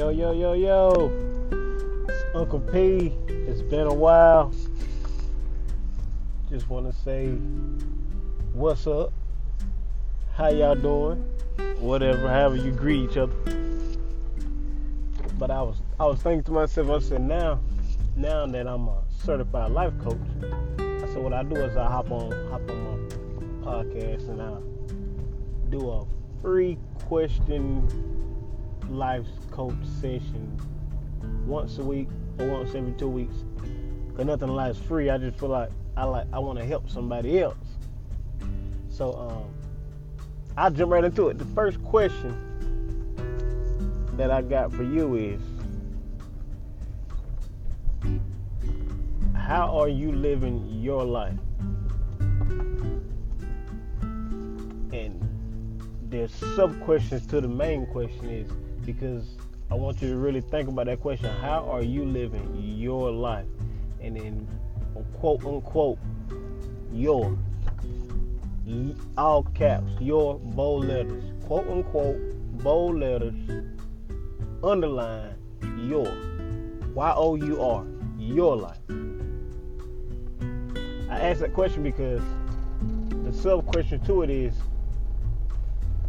Yo, yo, yo. It's Uncle P. It's been a while. Just want to say, what's up? How y'all doing? Whatever, however you greet each other. But I was, I was thinking to myself. I said, now, now that I'm a certified life coach, I said what I do is I hop on, hop on my podcast and I do a free question life coach session once a week or once every two weeks. Cause nothing in life free. I just feel like I like I want to help somebody else. So um, I'll jump right into it. The first question that I got for you is how are you living your life? And there's sub questions to the main question is because I want you to really think about that question. How are you living your life? And then quote unquote your all caps, your bold letters, quote unquote bold letters, underline your Y O U R, your life. I ask that question because the sub question to it is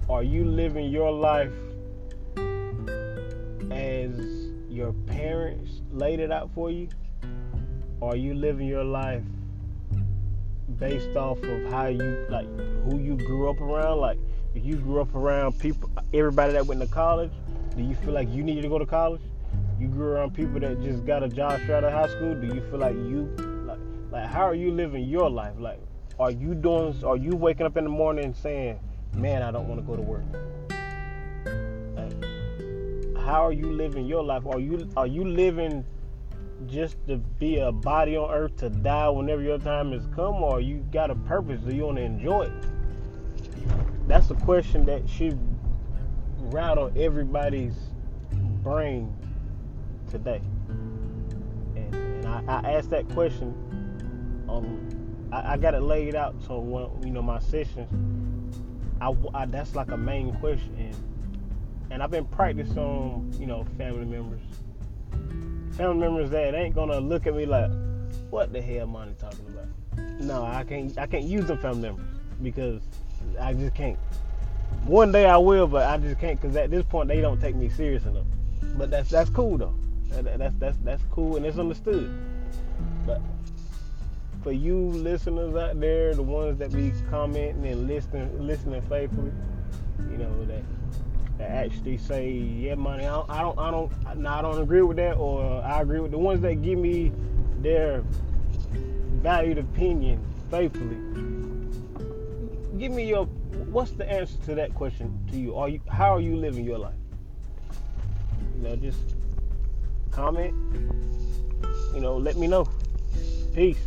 Are you living your life as your parents laid it out for you? Or are you living your life based off of how you like who you grew up around? Like if you grew up around people everybody that went to college, do you feel like you needed to go to college? You grew around people that just got a job straight out of high school, do you feel like you like like how are you living your life? Like are you doing are you waking up in the morning saying, Man, I don't want to go to work? How are you living your life? Are you are you living just to be a body on earth to die whenever your time has come, or you got a purpose? Do you want to enjoy it? That's a question that should rattle everybody's brain today. And, and I, I, asked that question. Um, I, I, got it laid out so when you know my sessions, I, I that's like a main question. And, and I've been practicing on, you know, family members. Family members that ain't gonna look at me like, what the hell money talking about? No, I can't I can't use them family members because I just can't. One day I will, but I just can't because at this point they don't take me serious enough. But that's that's cool though. That's that's that's cool and it's understood. But for you listeners out there, the ones that be commenting and listening listening faithfully, you know that that actually say, yeah, money. I don't, I don't, I don't, no, I don't agree with that, or I agree with the ones that give me their valued opinion faithfully. Give me your, what's the answer to that question to you? Are you, how are you living your life? You know, just comment. You know, let me know. Peace.